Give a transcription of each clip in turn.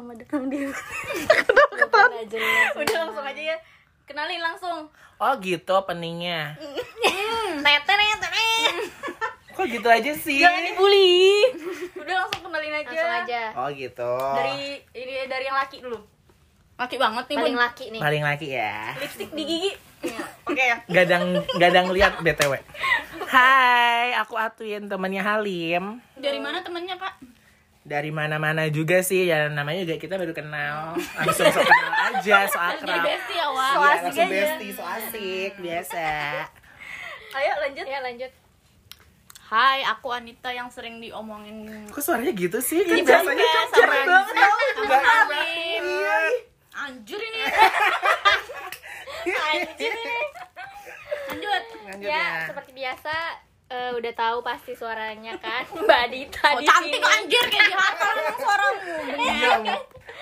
selamat datang di Nggak jelas. udah langsung aja ya kenalin langsung Oh gitu openingnya. tete tete Kok gitu aja sih? jangan dibully udah langsung kenalin aja Langsung aja. Oh gitu. dari ini dari yang laki dulu laki banget nih Paling laki nih. paling laki ya. lipstick di gigi oke ya Gadang gadang lihat BTW. Hai, aku Atwin temannya Halim. dari mana temennya kak Dari mana-mana juga sih, ya namanya juga kita baru kenal. Langsung so kenal aja, so akrab. besti ya wah Iya, langsung bestie, so asik, biasa. ayo lanjut Ya lanjut. Hai, aku Anita yang sering diomongin Kok suaranya gitu sih? Kan Iya, biasanya kan sama cerah banget. Iya. Anjir ini Anjir ini Lanjut Lanjut Ya, ya. seperti biasa eh, udah tahu pasti suaranya kan Mbak Dita Oh di cantik sini. anjir kayak dihafal suaramu Iya,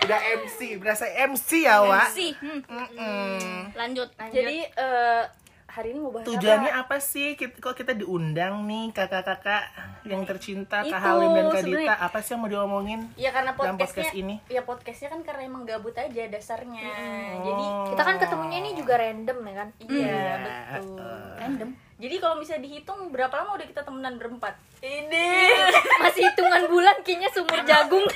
udah MC, berasa MC ya, Wak. sih hmm. Mm-mm. Lanjut Jadi eh, hari ini mau bahas Tujuannya apa? apa sih? Kit- Kok kita diundang nih kakak-kakak yang tercinta, Kak Halim dan Kak Dita? Apa sih yang mau diomongin? Ya karena Dalam podcastnya podcast ini? Ya podcastnya kan karena emang gabut aja dasarnya Jadi Oh. Kita kan ketemunya ini juga random ya kan? Iya Iya, betul uh. Random Jadi kalau misalnya dihitung berapa lama udah kita temenan berempat? Ini Masih hitungan bulan kayaknya sumur jagung.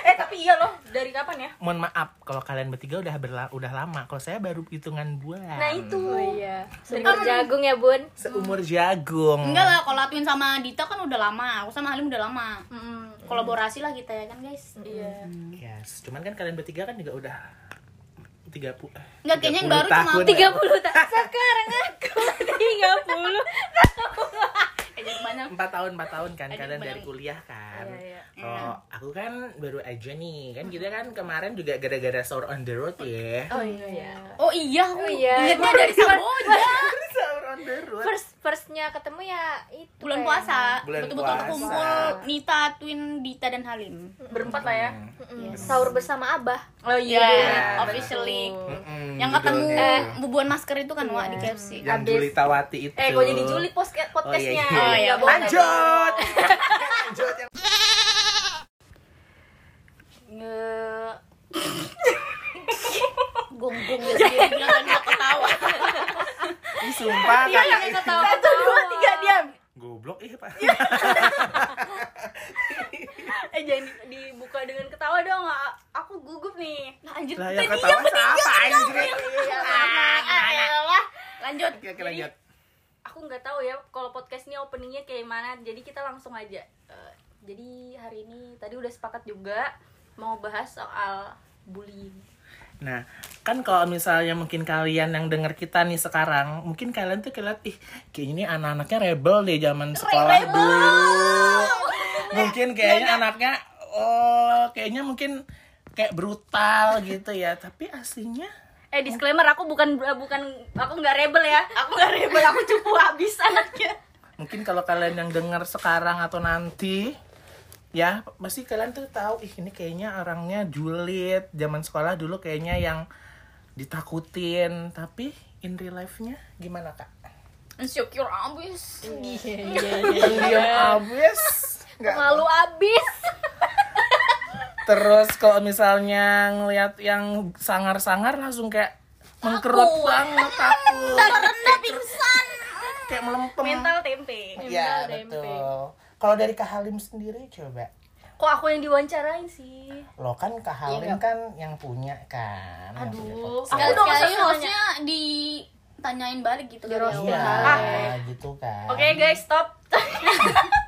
Eh tapi iya loh dari kapan ya? Mohon maaf kalau kalian bertiga udah berla udah lama. Kalau saya baru hitungan bulan. Nah itu Oh iya, sumur jagung ya bun. seumur jagung. Enggak lah, kalau Atwin sama Dita kan udah lama, aku sama Halim udah lama. Mm-mm. Kolaborasi lah kita ya kan guys. Iya Yes, cuman kan kalian bertiga kan juga udah 30 Enggak, kayaknya yang baru cuma tahun. ya. 30 tahun. Sekarang aku 30. Ejek banyak. empat tahun empat tahun kan kalian banyak. dari kuliah kan Iya, iya. kalau aku kan baru aja nih kan kita kan kemarin juga gara-gara sahur on the road ya Oh iya Oh iya, aku Oh iya. ingetnya dari Samboja. sahur on the road First firstnya ketemu ya itu Bulan kayaknya. puasa, Bulan betul-betul puasa. kumpul Nita, Twin, Dita dan Halim. Berempat lah ya Mm-mm. Sahur bersama Abah. Oh Iya, Iya, officially. Mm-mm, Yang ketemu judulnya. bubuan masker itu kan, Wak, di KFC. yang Abis- Juli Tawati itu Eh kok jadi Juli podcast podcastnya Oh, iya, iya. Nggak boleh. lanjut lanjut. Yang Nge- ya kan nggak ketawa. Ih, sumpah Iya, yang ketawa. Satu dua tiga diam. Goblok ih pak. Eh jangan di- dibuka dengan ketawa dong. Aku gugup nih. Lanjut. lah yang ketawa siapa anjir Lanjut. Oke, lanjut Aku nggak tahu ya kalau podcast ini openingnya kayak mana Jadi kita langsung aja Eh, Jadi hari ini tadi udah sepakat juga Mau bahas soal bullying Nah, kan kalau misalnya mungkin kalian yang denger kita nih sekarang, mungkin kalian tuh keliat, ih, kayaknya ini anak-anaknya rebel deh zaman sekolah dulu. Mungkin kayaknya anaknya, oh, kayaknya mungkin kayak brutal gitu ya. Tapi aslinya, Eh disclaimer aku bukan bukan aku nggak rebel ya Aku nggak rebel aku cupu habis anaknya mungkin kalau kalian yang denger sekarang atau nanti, ya pasti kalian tuh tahu, ih ini kayaknya orangnya julid. Zaman sekolah dulu kayaknya yang ditakutin. Tapi in real life-nya gimana kak? Insecure abis. pendiam abis nggak Malu abis. Terus kalau misalnya ngelihat yang sangar-sangar langsung kayak mengkerut banget takut. Rendah pingsan. kayak melempem. Mental tempe ya tempe. betul. kalau dari Kak Halim sendiri coba. Kok aku yang diwawancarain sih? Lo kan Kak Halim kan yang punya kan yang punya Aduh. Aku dong Sekali hostnya ditanyain balik gitu kan. Di iya Ah. gitu kan. Oke guys stop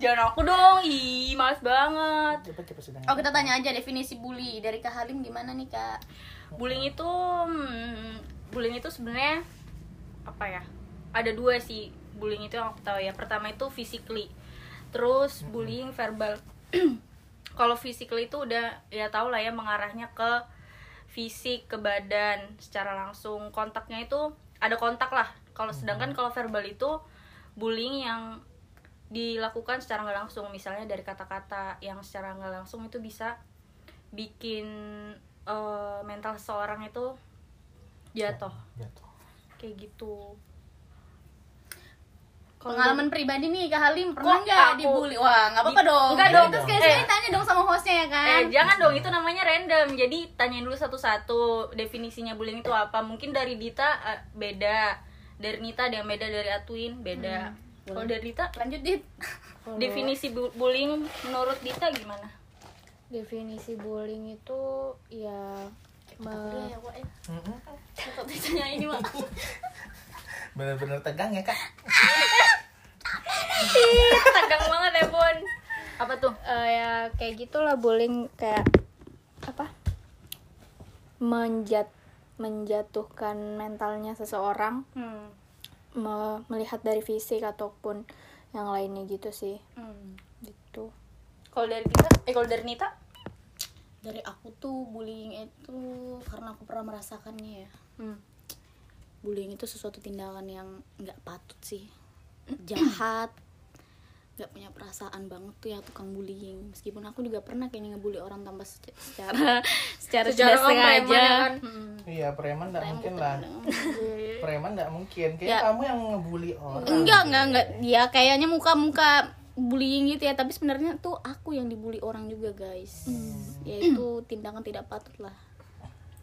Jangan aku dong. Ih males banget. Coba kita sedang Oh kita tanya aja definisi bully. Dari Kak Halim gimana nih Kak? Bullying itu hmm, Bullying itu sebenarnya Apa ya? Ada dua sih Bullying itu yang aku tahu ya. Pertama itu physically. Terus bullying verbal. Kalau physically itu udah Ya tau lah ya mengarahnya ke Fisik, ke badan Secara langsung. Kontaknya itu Ada kontak lah. Kalau sedangkan kalau verbal itu Bullying yang dilakukan secara nggak langsung misalnya dari kata-kata yang secara nggak langsung itu bisa bikin eh, mental seseorang itu jatuh jatuh kayak gitu Pengalaman pribadi nih Kak Halim pernah Kok nggak aku- dibully? Wah nggak apa-apa dong. Enggak dong. Terus kayak Eh. tanya dong sama hostnya ya kan. Eh, jangan dong, itu namanya random. Jadi tanyain dulu satu-satu definisinya bullying itu apa. Mungkin dari Dita eh, beda, dari Nita ada yang beda, dari Atwin beda. Kalau dari Dita, Lanjut dit. definisi bu- bullying menurut Dita gimana? definisi bullying itu ya me- ya, ya. Ini Wak. bener-bener tegang ya kak Tegang banget ya, Bun. Apa tuh? eh, ya kayak gitulah bullying kayak apa menjat menjatuhkan mentalnya seseorang Hmm. Me- melihat dari fisik ataupun yang lainnya gitu sih Hmm. gitu Kalau dari Dita, eh kalau dari Nita? Dari aku tuh bullying itu karena aku pernah merasakannya ya. Hmm. Bullying itu sesuatu tindakan yang nggak patut sih. Jahat. Gak punya perasaan banget tuh ya tukang bullying. Meskipun aku juga pernah kayaknya ngebully orang tanpa seca- secara secara, Secara tidak sengaja. ya kan? Mm. iya preman nggak mungkin lah preman nggak mungkin kayak Ya. kamu yang ngebully orang Enggak, enggak, enggak. Ya kayaknya muka-muka bullying gitu ya, tapi sebenarnya tuh aku yang dibully orang juga, guys. Yaitu tindakan tidak patut lah.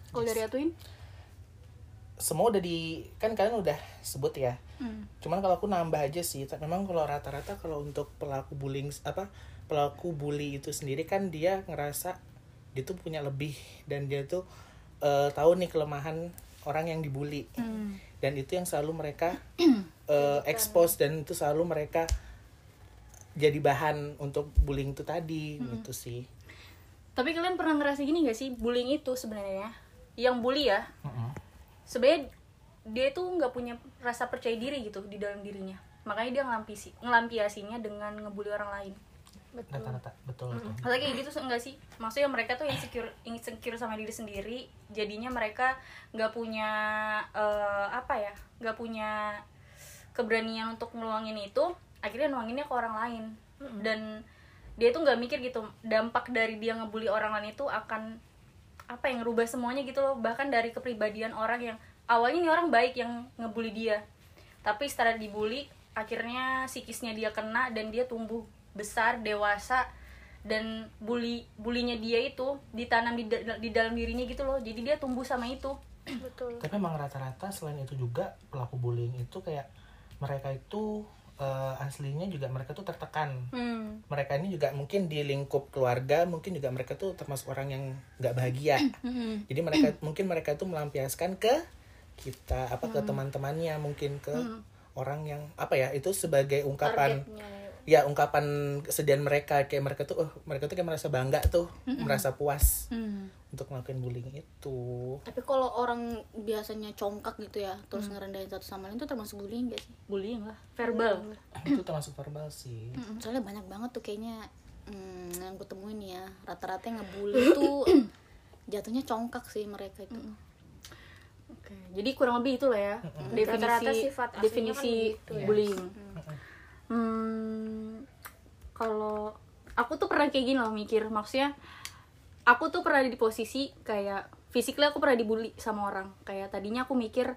Kalau dari Atwin? semua udah di kan kalian udah sebut ya Hmm. cuman kalau aku nambah aja sih ta- memang kalau rata-rata kalau untuk pelaku bullying apa pelaku bully itu sendiri kan dia ngerasa dia tuh punya lebih dan dia tuh eh, tahu nih kelemahan orang yang dibully dan itu yang selalu mereka eh, expose dan itu selalu mereka jadi bahan untuk bullying itu tadi gitu sih Tapi kalian pernah ngerasa gini gak sih? Bullying itu sebenarnya yang bully ya, Mm-mm. sebenarnya dia tuh nggak punya rasa percaya diri gitu di dalam dirinya. Makanya dia ngelampisi, ngelampiasinya dengan ngebully orang lain. Rata-rata betul betul Maksudnya kayak gitu enggak sih? Maksudnya mereka tuh insecure insecure sama diri sendiri, jadinya mereka nggak punya eh, apa ya? nggak punya keberanian untuk ngeluangin itu, akhirnya nuanginnya ke orang lain. Dan dia tuh nggak mikir gitu, dampak dari dia ngebully orang lain itu akan apa yang ngerubah semuanya gitu loh. Bahkan dari kepribadian orang yang awalnya nih orang baik yang ngebully dia. Tapi setelah dibully, akhirnya psikisnya dia kena dan dia tumbuh besar, dewasa dan bully bulinya dia itu ditanam di, di dalam dirinya gitu loh. Jadi dia tumbuh sama itu. betul. Tapi emang rata-rata selain itu juga pelaku bullying itu kayak mereka itu eh, aslinya juga mereka tuh tertekan. Hmm. mereka ini juga mungkin di lingkup keluarga mungkin juga mereka tuh termasuk orang yang nggak bahagia. Jadi mereka mungkin mereka tuh melampiaskan ke kita apa ke teman-temannya mungkin ke orang yang apa ya itu sebagai ungkapan ya ungkapan kesedihan mereka kayak mereka tuh oh mereka tuh kayak merasa bangga tuh merasa puas untuk melakukan bullying itu Tapi kalau orang biasanya congkak gitu ya, terus ngerendahin satu sama lain itu termasuk bullying gak sih? Bullying lah, verbal. itu termasuk verbal sih Mm-mm, Soalnya banyak banget tuh kayaknya mm, yang gue temuin ya, rata-rata yang ngebully tuh jatuhnya congkak sih mereka itu. Oke, jadi kurang lebih itulah ya definisi Rata-rata sifat aslinya definisi kan begitu ya. bullying. Hmm, kalau aku tuh pernah kayak gini loh mikir, maksudnya aku tuh pernah di posisi kayak physically aku pernah dibully sama orang. Kayak tadinya aku mikir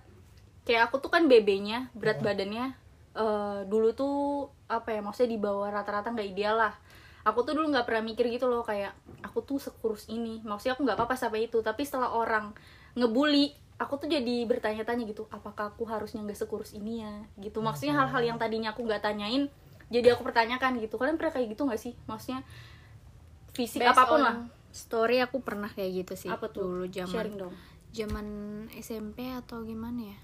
kayak aku tuh kan BB-nya, berat badannya eh, dulu tuh apa ya, maksudnya di bawah rata-rata nggak ideal lah. Aku tuh dulu nggak pernah mikir gitu loh kayak aku tuh sekurus ini. Maksudnya aku nggak apa-apa sampai itu, tapi setelah orang ngebully aku tuh jadi bertanya-tanya gitu apakah aku harusnya nggak sekurus ini ya? Gitu. Maksudnya hal-hal yang tadinya aku nggak tanyain jadi aku pertanyakan gitu. Kalian pernah kayak gitu nggak sih? Maksudnya fisik Based apa pun lah. story aku pernah kayak gitu sih apa tuh? dulu zaman sharing dong. zaman SMP atau gimana ya?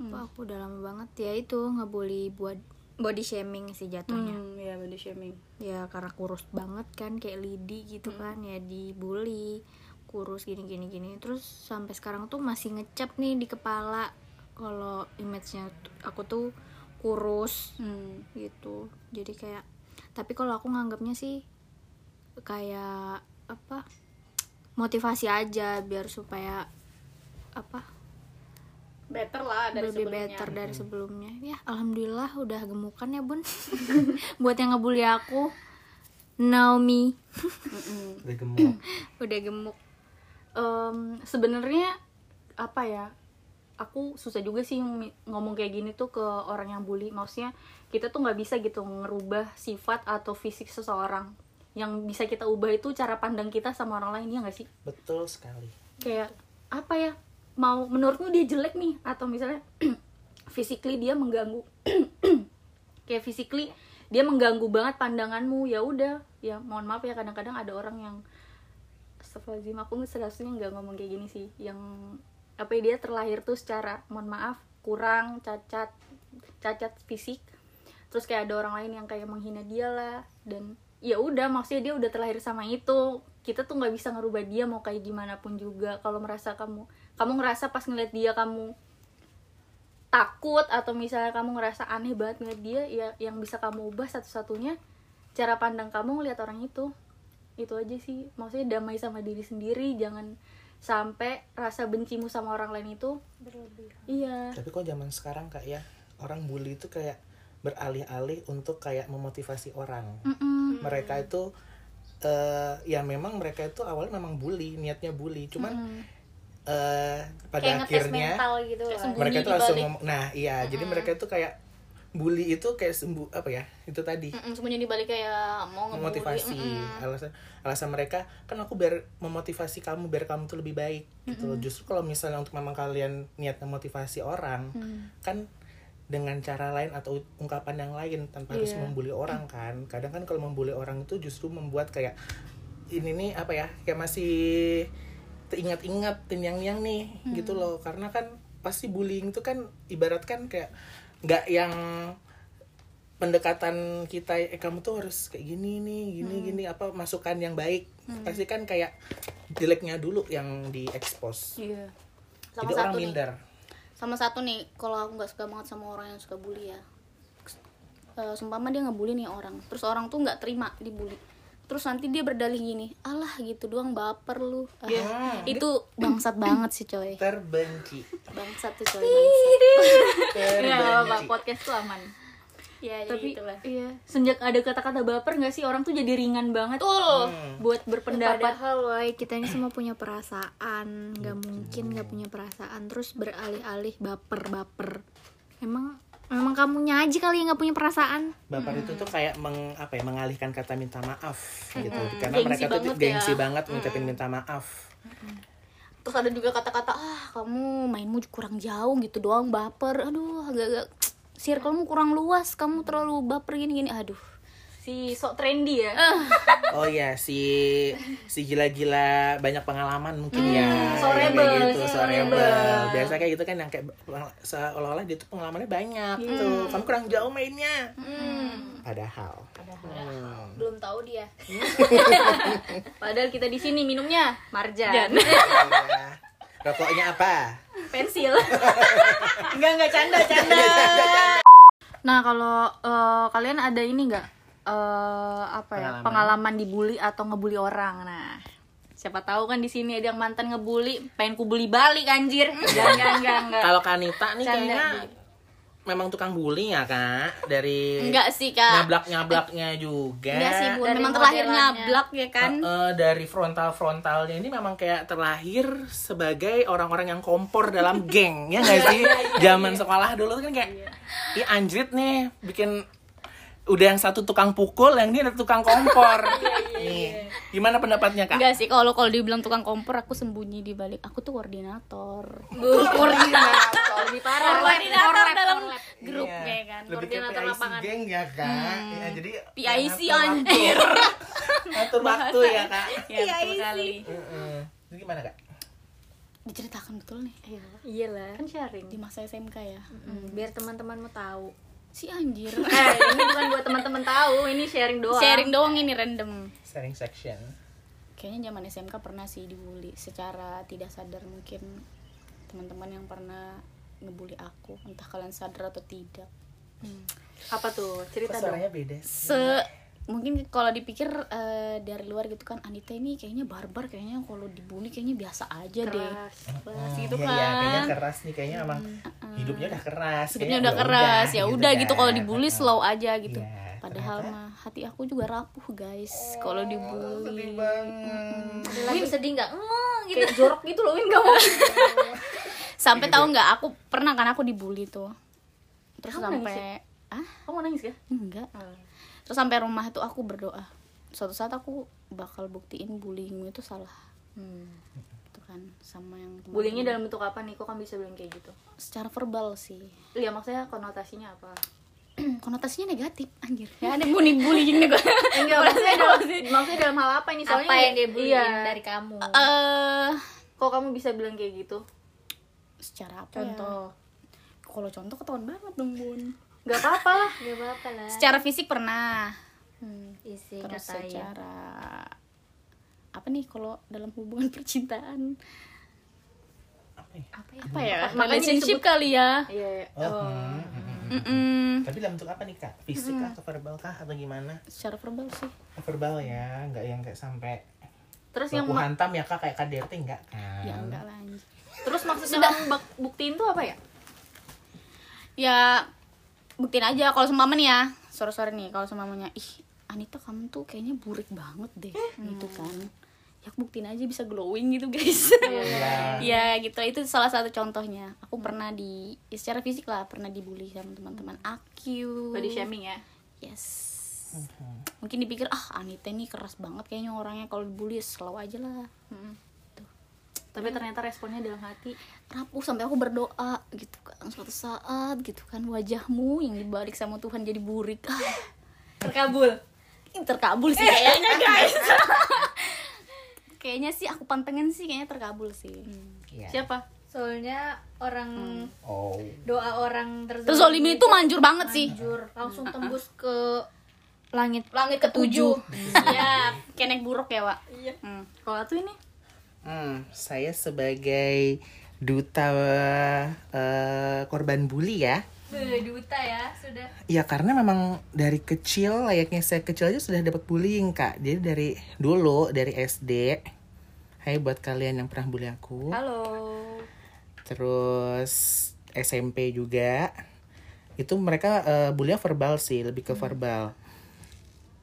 Hmm. Wah, aku udah lama banget ya itu ngebully buat body shaming sih jatuhnya. Hmm, ya body shaming. Ya karena kurus banget kan kayak lidi gitu kan ya dibully kurus gini gini. Gini terus sampai sekarang tuh masih ngecap nih di kepala kalau image-nya aku tuh kurus hmm. gitu. Jadi kayak tapi kalau aku nganggapnya sih kayak apa motivasi aja biar supaya apa better lah dari lebih sebelumnya. better dari sebelumnya. Ya alhamdulillah udah gemukan ya bun. Buat yang ngebully aku Naomi. Udah gemuk. Udah gemuk Em, sebenarnya apa ya aku susah juga sih ng- ngomong kayak gini tuh ke orang yang bully. Maksudnya kita tuh nggak bisa gitu ngerubah sifat atau fisik seseorang. Yang bisa kita ubah itu cara pandang kita sama orang lain ya nggak sih? Betul sekali. Kayak apa ya mau menurutmu dia jelek nih? Atau misalnya physically dia mengganggu kayak physically dia mengganggu banget pandanganmu ya udah. Ya mohon maaf ya kadang-kadang ada orang yang Astagfirullahaladzim aku seharusnya nggak ngomong kayak gini sih. Yang apa ya dia terlahir tuh secara mohon maaf kurang cacat cacat fisik. Terus kayak ada orang lain yang kayak menghina dia lah. Dan ya udah maksudnya dia udah terlahir sama itu. Kita tuh nggak bisa ngerubah dia mau kayak gimana pun juga. Kalau merasa kamu kamu ngerasa pas ngeliat dia kamu takut atau misalnya kamu ngerasa aneh banget ngeliat dia ya yang bisa kamu ubah satu-satunya cara pandang kamu ngeliat orang itu itu aja sih. Maksudnya damai sama diri sendiri jangan sampai rasa bencimu sama orang lain itu iya. Tapi kok zaman sekarang kak ya orang bully itu kayak beralih-alih untuk kayak memotivasi orang. Mm-mm. mereka itu eh ya memang mereka itu awalnya memang bully niatnya bully. Cuman eh pada kayak akhirnya mental gitu mereka itu langsung ngomong nah iya jadi mereka itu kayak bully itu kayak sembuh apa ya itu tadi. Mm-mm, sembunyi di balik kayak mau ngebully memotivasi mm-mm. alasan alasan mereka kan aku biar memotivasi kamu biar kamu tuh lebih baik gitu loh. Justru kalau misalnya untuk memang kalian niat memotivasi orang kan dengan cara lain atau ungkapan yang lain tanpa harus Iya. membuli orang kan. Kadang kan kalau membuli orang itu justru membuat kayak ini nih apa ya kayak masih teringat-ingat yang-yang nih gitu loh. Karena kan pasti bullying itu kan ibarat kan kayak nggak yang pendekatan kita eh kamu tuh harus kayak gini nih gini gini apa masukan yang baik. Pasti kan kayak jeleknya dulu yang diekspos iya. Sama jadi orang satu nih. minder. Sama satu nih kalau aku nggak suka banget sama orang yang suka bully ya. Eh, sumpama dia ngebully nih orang. Terus orang tuh nggak terima dibully terus nanti dia berdalih gini alah gitu doang baper lu. Ah, Iya. itu bangsat banget sih coy. Terbenci. Bangsat tuh coy bangsat. ya terbenci. Podcast tuh aman. Ya tapi itulah. iya sejak ada kata-kata baper nggak sih orang tuh jadi ringan banget tuh buat berpendapat. Padahal woy, kita ini semua punya perasaan. Nggak mungkin nggak punya perasaan. Terus beralih-alih baper-baper. Emang emang kamunya aja kali yang nggak punya perasaan. Baper itu tuh kayak meng, apa ya mengalihkan kata minta maaf gitu. Karena Gengsi mereka tuh banget gengsi ya. banget ngucapin minta maaf. Terus ada juga kata-kata ah kamu mainmu kurang jauh gitu doang baper. Aduh agak-agak circlemu kurang luas kamu terlalu baper gini-gini. Aduh si sok trendy ya. Oh ya si si gila-gila banyak pengalaman mungkin ya. Hmm, so Yang rebel, kayak gitu so so rebel. rebel. biasa kayak gitu kan yang kayak seolah-olah dia tuh pengalamannya banyak gitu. Kamu kurang jauh mainnya. Padahal. Hmm. belum tahu dia. Padahal kita di sini minumnya marjan. Iya. rokoknya apa? Pensil. Enggak enggak canda canda nah kalau eh, kalian ada ini enggak eh, apa ya Pengalaman. pengalaman dibully atau ngebully orang. Nah siapa tahu kan di sini ada yang mantan ngebully pengen kubully balik anjir. Enggak enggak enggak enggak. Kalau Kanita nih Canda, kayaknya memang tukang bully ya kak. Dari enggak sih kak. nyablak nyablaknya juga. Enggak sih bu. Memang terlahir nyablak ya kan? Eh, dari frontal frontalnya ini memang kayak terlahir sebagai orang-orang yang kompor dalam geng ya nggak sih? Zaman sekolah dulu kan kayak Ih anjrit nih bikin udah yang satu tukang pukul yang ini ada tukang kompor. Nih gimana pendapatnya kak? Enggak sih kalau kalau dibilang tukang kompor aku sembunyi di balik. Aku tuh koordinator. Koordinator. Lebih parah. Koordinator dalam grup Iya. ya kan? Lebih ke koordinator PIC lapangan. geng ya kak. Ya, jadi PIC anjir. ngatur waktu ya kak. Ya betul kali Heeh. Jadi gimana kak? Diceritakan betul nih. Iyalah. Kan sharing. Di masa SMK ya. Hmm, biar teman-temanmu tahu si anjir. Eh ini bukan buat teman-teman tahu ini sharing doang. Sharing doang ini random. Sharing section. Kayaknya zaman SMK pernah sih dibully. Secara tidak sadar mungkin teman-teman yang pernah ngebully aku entah kalian sadar atau tidak. Apa tuh? Kok cerita dong. suaranya beda sih? se mungkin kalau dipikir eh, dari luar gitu kan Anita ini kayaknya barbar kayaknya kalau dibully kayaknya biasa aja deh. Keras. Keras Hmm, gitu iya, kan. iya, kayaknya keras nih kayaknya emang hidupnya udah keras hidupnya kayaknya udah keras ya udah gitu kalau kan. dibully slow aja gitu. Iya, padahal ternyata- mah hati aku juga rapuh guys kalau sedih dibully. banget. Lagu sedih nggak? Oh, gitu. kayak jorok gitu loh Win kamu sampai tahu nggak aku pernah kan aku dibully tuh. Terus Kamu nangis sampai ah kamu nangis ya enggak terus sampai rumah itu aku berdoa. Suatu saat aku bakal buktiin bullyingmu itu salah. Hmm. itu kan sama yang kemarin. bullyingnya dalam bentuk apa nih? Kok kan bisa bilang kayak gitu? Secara verbal sih. Iya maksudnya konotasinya apa? Konotasinya negatif anjir. Ya ada bully bullying nih gue enggak maksudnya dalam maksudnya dalam hal apa ini soalnya apa yang dia bullying iya. dari kamu? Eh kok kamu bisa bilang kayak gitu? Secara apa? Ya? contoh. Kalau contoh ketahuan banget dong bun nggak apa-apa lah gak apa-apa lah. Secara fisik pernah. Isi terus katain secara apa nih kalau dalam hubungan percintaan? Apa ya? apa ya? Apa ya? Makanya relationship disebut- kali ya? Iya iya. Oh, hmm, hmm, hmm. Mm-mm. Tapi dalam bentuk apa nih kak? Fisik kah atau verbal kah atau gimana? secara verbal sih. Oh, verbal ya, nggak yang kayak sampai terus yang hantam ya kak? Kayak KDRT enggak kan? ya enggak lah terus maksudnya buktiin tuh apa ya? Ya buktiin aja kalau nih ya. Sore-sore nih kalau seumpamanya ih Anita kamu tuh kayaknya burik banget deh. Gitu kan. Ya aku buktiin aja bisa glowing gitu guys. Iya. ya gitu. Itu salah satu contohnya. Aku pernah di ya secara fisik lah pernah dibully sama teman-teman aku body shaming ya? Yes. Mungkin dipikir ah Anita ini keras banget kayaknya orangnya. Kalau dibully slow aja lah tapi ternyata responnya dalam hati rapuh sampai aku berdoa gitu kan suatu saat gitu kan wajahmu yang dibalik sama Tuhan jadi burik. Ah, terkabul terkabul sih kayaknya. Guys. Kayaknya sih aku pantengin sih kayaknya terkabul sih. Iya. siapa? Soalnya orang Oh. doa orang terzolimi terzolimi itu manjur banget sih. Manjur. Langsung tembus ke langit. Langit ketujuh ya kenek buruk ya Wak? Iya. Hmm. kalau tuh ini Hmm, saya sebagai duta eh, korban bully ya. Duta ya sudah Ya karena memang dari kecil layaknya saya kecil aja sudah dapat bullying kak. Jadi dari dulu dari SD. Hai buat kalian yang pernah bully aku. halo Terus SMP juga. Itu mereka eh, bully verbal sih, lebih ke verbal.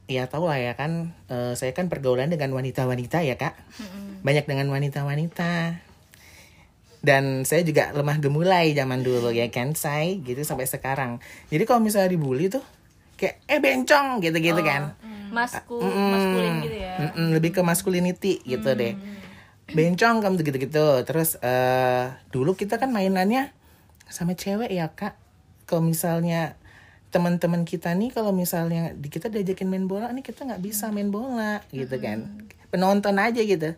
Ya tau lah ya kan, eh, saya kan pergaulan dengan wanita-wanita ya kak. Banyak dengan wanita-wanita. Dan saya juga lemah gemulai zaman dulu ya kan, saya gitu sampai sekarang. Jadi kalau misalnya dibully tuh kayak eh bencong gitu-gitu kan. masku Mm-mm. maskulin gitu ya? Lebih ke masculinity gitu deh. Bencong kamu gitu gitu terus eh dulu kita kan mainannya sama cewek ya kak. Kalau misalnya teman-teman kita nih kalau misalnya kita diajakin main bola nih kita nggak bisa main bola gitu kan. Penonton aja gitu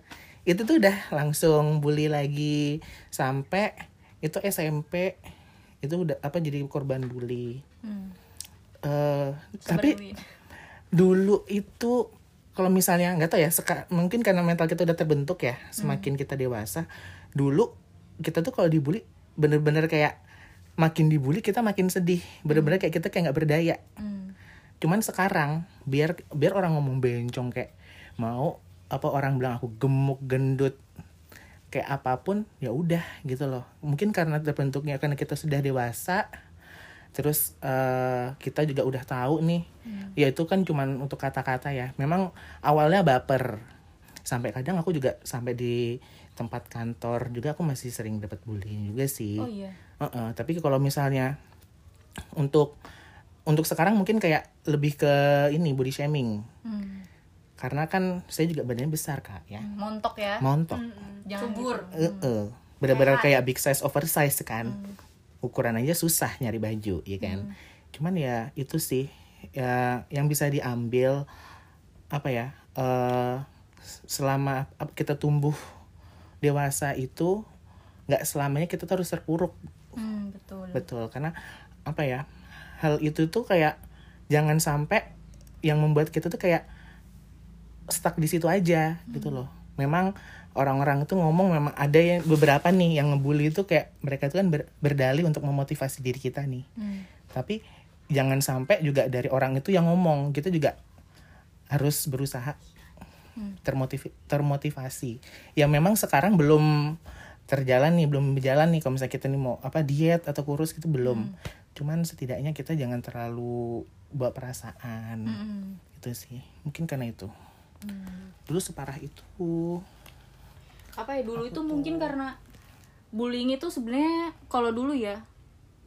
itu tuh udah langsung bully lagi sampai itu SMP itu udah apa jadi korban bully. Eh, tapi Sabar, Wi. dulu itu kalau misalnya nggak tahu ya seka, mungkin karena mental kita udah terbentuk ya semakin kita dewasa dulu kita tuh kalau dibully bener-bener kayak makin dibully kita makin sedih. Bener-bener kayak kita kayak nggak berdaya. Cuman sekarang biar biar orang ngomong bencong kayak mau apa orang bilang aku gemuk gendut kayak apa pun ya udah gitu loh. Mungkin karena terbentuknya karena kita sudah dewasa terus eh, kita juga udah tahu nih ya itu kan cuman untuk kata-kata ya. Memang awalnya baper. Sampai kadang aku juga sampai di tempat kantor juga aku masih sering dapat bullying juga sih. Oh iya. Heeh, tapi kalau misalnya untuk untuk sekarang mungkin kayak lebih ke ini body shaming karena kan saya juga badannya besar kak ya. Montok ya? Montok. Jangan subur. Heeh. benar-benar kayak big size oversize kan. Ukuran aja susah nyari baju ya kan? Cuman ya itu sih ya yang bisa diambil apa ya eh selama kita tumbuh dewasa itu nggak selamanya kita tuh harus terpuruk. Hmm, betul. Betul karena apa ya hal itu tuh kayak jangan sampai yang membuat kita tuh kayak stuck di situ aja gitu loh. Memang orang-orang itu ngomong memang ada yang beberapa nih yang ngebully itu kayak mereka tuh kan ber- berdalih untuk memotivasi diri kita nih. Tapi jangan sampai juga dari orang itu yang ngomong kita juga harus berusaha termotiv termotivasi. Ya memang sekarang belum terjalan nih belum berjalan nih kalau misalnya kita nih mau apa diet atau kurus gitu belum. Cuman setidaknya kita jangan terlalu bawa perasaan. Itu sih mungkin karena itu dulu separah itu. Apa ya dulu itu mungkin karena bullying itu sebenarnya kalau dulu ya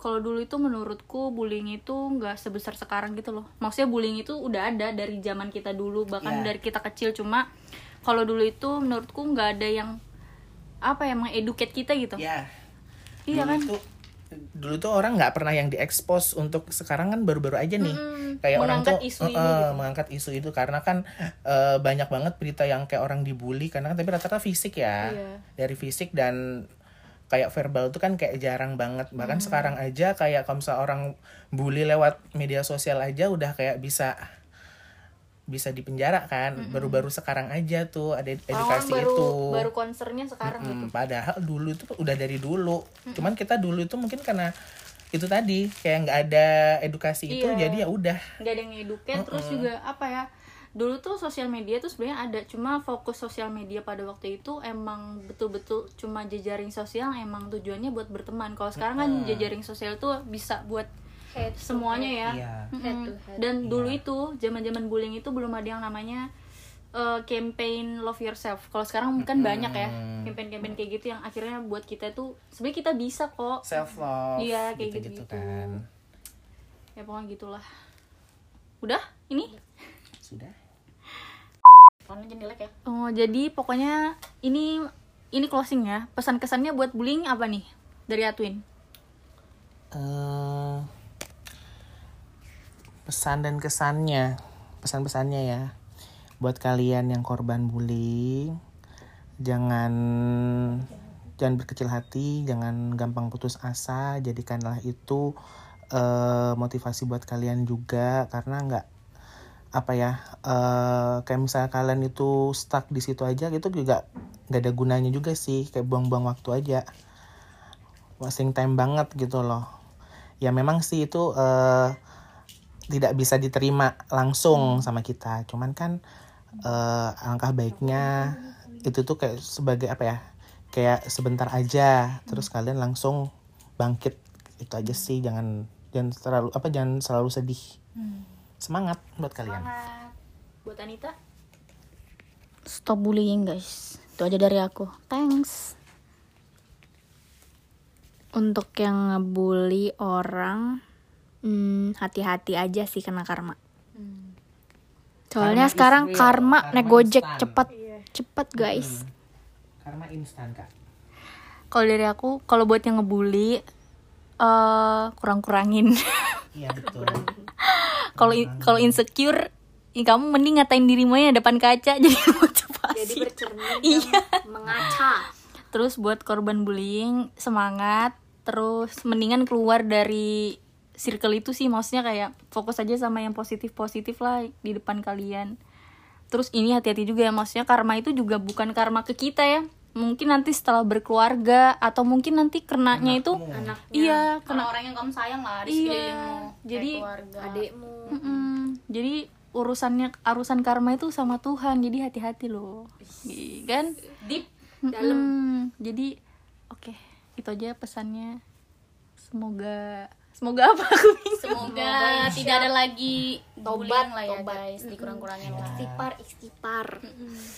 kalau dulu itu menurutku bullying itu nggak sebesar sekarang gitu loh. Maksudnya bullying itu udah ada dari zaman kita dulu bahkan Iya. dari kita kecil. Cuma kalau dulu itu menurutku nggak ada yang apa ya mengeduket kita gitu. Ya. Iya dulu kan? tuh dulu tuh orang nggak pernah yang diekspos untuk sekarang kan baru-baru aja nih Mm-mm. kayak orang tuh isu eh, gitu. mengangkat isu itu karena kan eh, banyak banget berita yang kayak orang dibully karena kan tapi rata-rata fisik ya Iya. dari fisik dan kayak verbal tuh kan kayak jarang banget bahkan sekarang aja kayak kalau misalnya orang bully lewat media sosial aja udah kayak bisa bisa dipenjara kan. Baru-baru sekarang aja tuh ada orang edukasi baru itu. baru concernnya sekarang gitu. Mm, padahal dulu itu udah dari dulu. Cuman kita dulu itu mungkin karena itu tadi kayak nggak ada edukasi itu Iya. jadi ya udah. nggak ada yang educate terus juga apa ya dulu tuh sosial media tuh sebenarnya ada cuma fokus sosial media pada waktu itu emang betul-betul cuma jejaring sosial emang tujuannya buat berteman. Kalau sekarang kan jejaring sosial tuh bisa buat Head semuanya ya Iya. Head to head. dan dulu itu zaman-zaman bullying itu belum ada yang namanya eh, campaign love yourself kalau sekarang kan banyak ya campaign-campaign kayak gitu yang akhirnya buat kita tuh sebenarnya kita bisa kok Self love. Iya, kayak gitu, gitu-gitu. kan. ya pokoknya gitulah udah ini Sudah. Jelek ya. Oh, jadi pokoknya ini ini closing ya. Pesan kesannya buat bullying apa nih dari Atwin? eh pesan dan kesannya, pesan-pesannya ya. Buat kalian yang korban bullying, jangan jangan berkecil hati, jangan gampang putus asa, jadikanlah itu eh, motivasi buat kalian juga. Karena nggak apa ya eh kayak misalnya kalian itu stuck di situ aja itu juga nggak ada gunanya juga sih. Kayak buang-buang waktu aja. Wasting time banget gitu loh. Ya memang sih itu eh, tidak bisa diterima langsung sama kita cuman kan eh, alangkah baiknya itu tuh kayak sebagai apa ya kayak sebentar aja terus kalian langsung bangkit itu aja sih jangan jangan terlalu apa jangan selalu sedih semangat buat kalian Buat Anita? Stop bullying guys. Itu aja dari aku. Thanks. Untuk yang ngebully orang, hmm, hati-hati aja sih kena karma. Soalnya Karma sekarang real. karma Karma naik gojek instan. cepet, cepet guys. karena instan kak Kalau dari aku, kalau buat yang ngebully eh kurang-kurangin. iya betul Kalau kalau insecure, ya kamu mending ngatain dirimu ya depan kaca jadi motivasi. Jadi bercermin Iya. mengaca. Terus buat korban bullying semangat, terus mendingan keluar dari circle itu sih maksudnya kayak fokus aja sama yang positif-positif lah di depan kalian. Terus ini hati-hati juga ya maksudnya karma itu juga bukan karma ke kita ya. Mungkin nanti setelah berkeluarga atau mungkin nanti kenanya itu iya Karena kena orang yang kamu sayang lah di Iya, sekelilingmu. jadi keluarga. Adekmu. Mm-mm. Jadi urusannya urusan karma itu sama Tuhan. Jadi hati-hati loh. Iya Kan? deep dalam. Jadi oke, itu aja pesannya. Semoga semoga apa aku bingung. Semoga tidak ada lagi Tobat, lah ya tobat. guys, dikurang-kurangin lah. Istighfar, istighfar.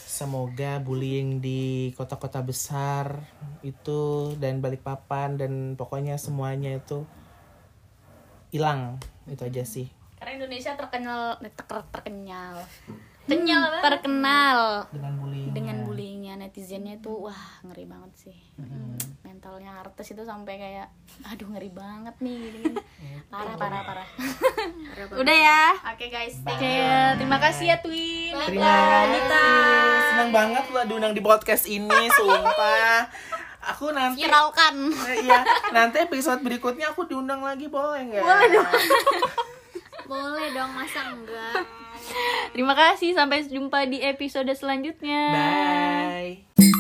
semoga bullying di kota-kota besar itu dan Balikpapan dan pokoknya semuanya itu hilang itu aja sih Karena Indonesia terkenal eh, ter- terkenal. Kenyal terkenal. Dengan bullying dengan bullyingnya netizennya itu wah ngeri banget sih. Mentalnya artis itu sampai kayak aduh ngeri banget nih gini, gini. parah parah. Parah Udah ya. oke guys Oke, terima kasih ya Twin. terima kasih. Senang banget lo diundang di podcast ini sumpah. Aku nanti viralkan. Eh, iya. Nanti episode berikutnya aku diundang lagi boleh nggak? Boleh dong. Boleh dong, masa enggak? Terima kasih sampai jumpa di episode selanjutnya. bye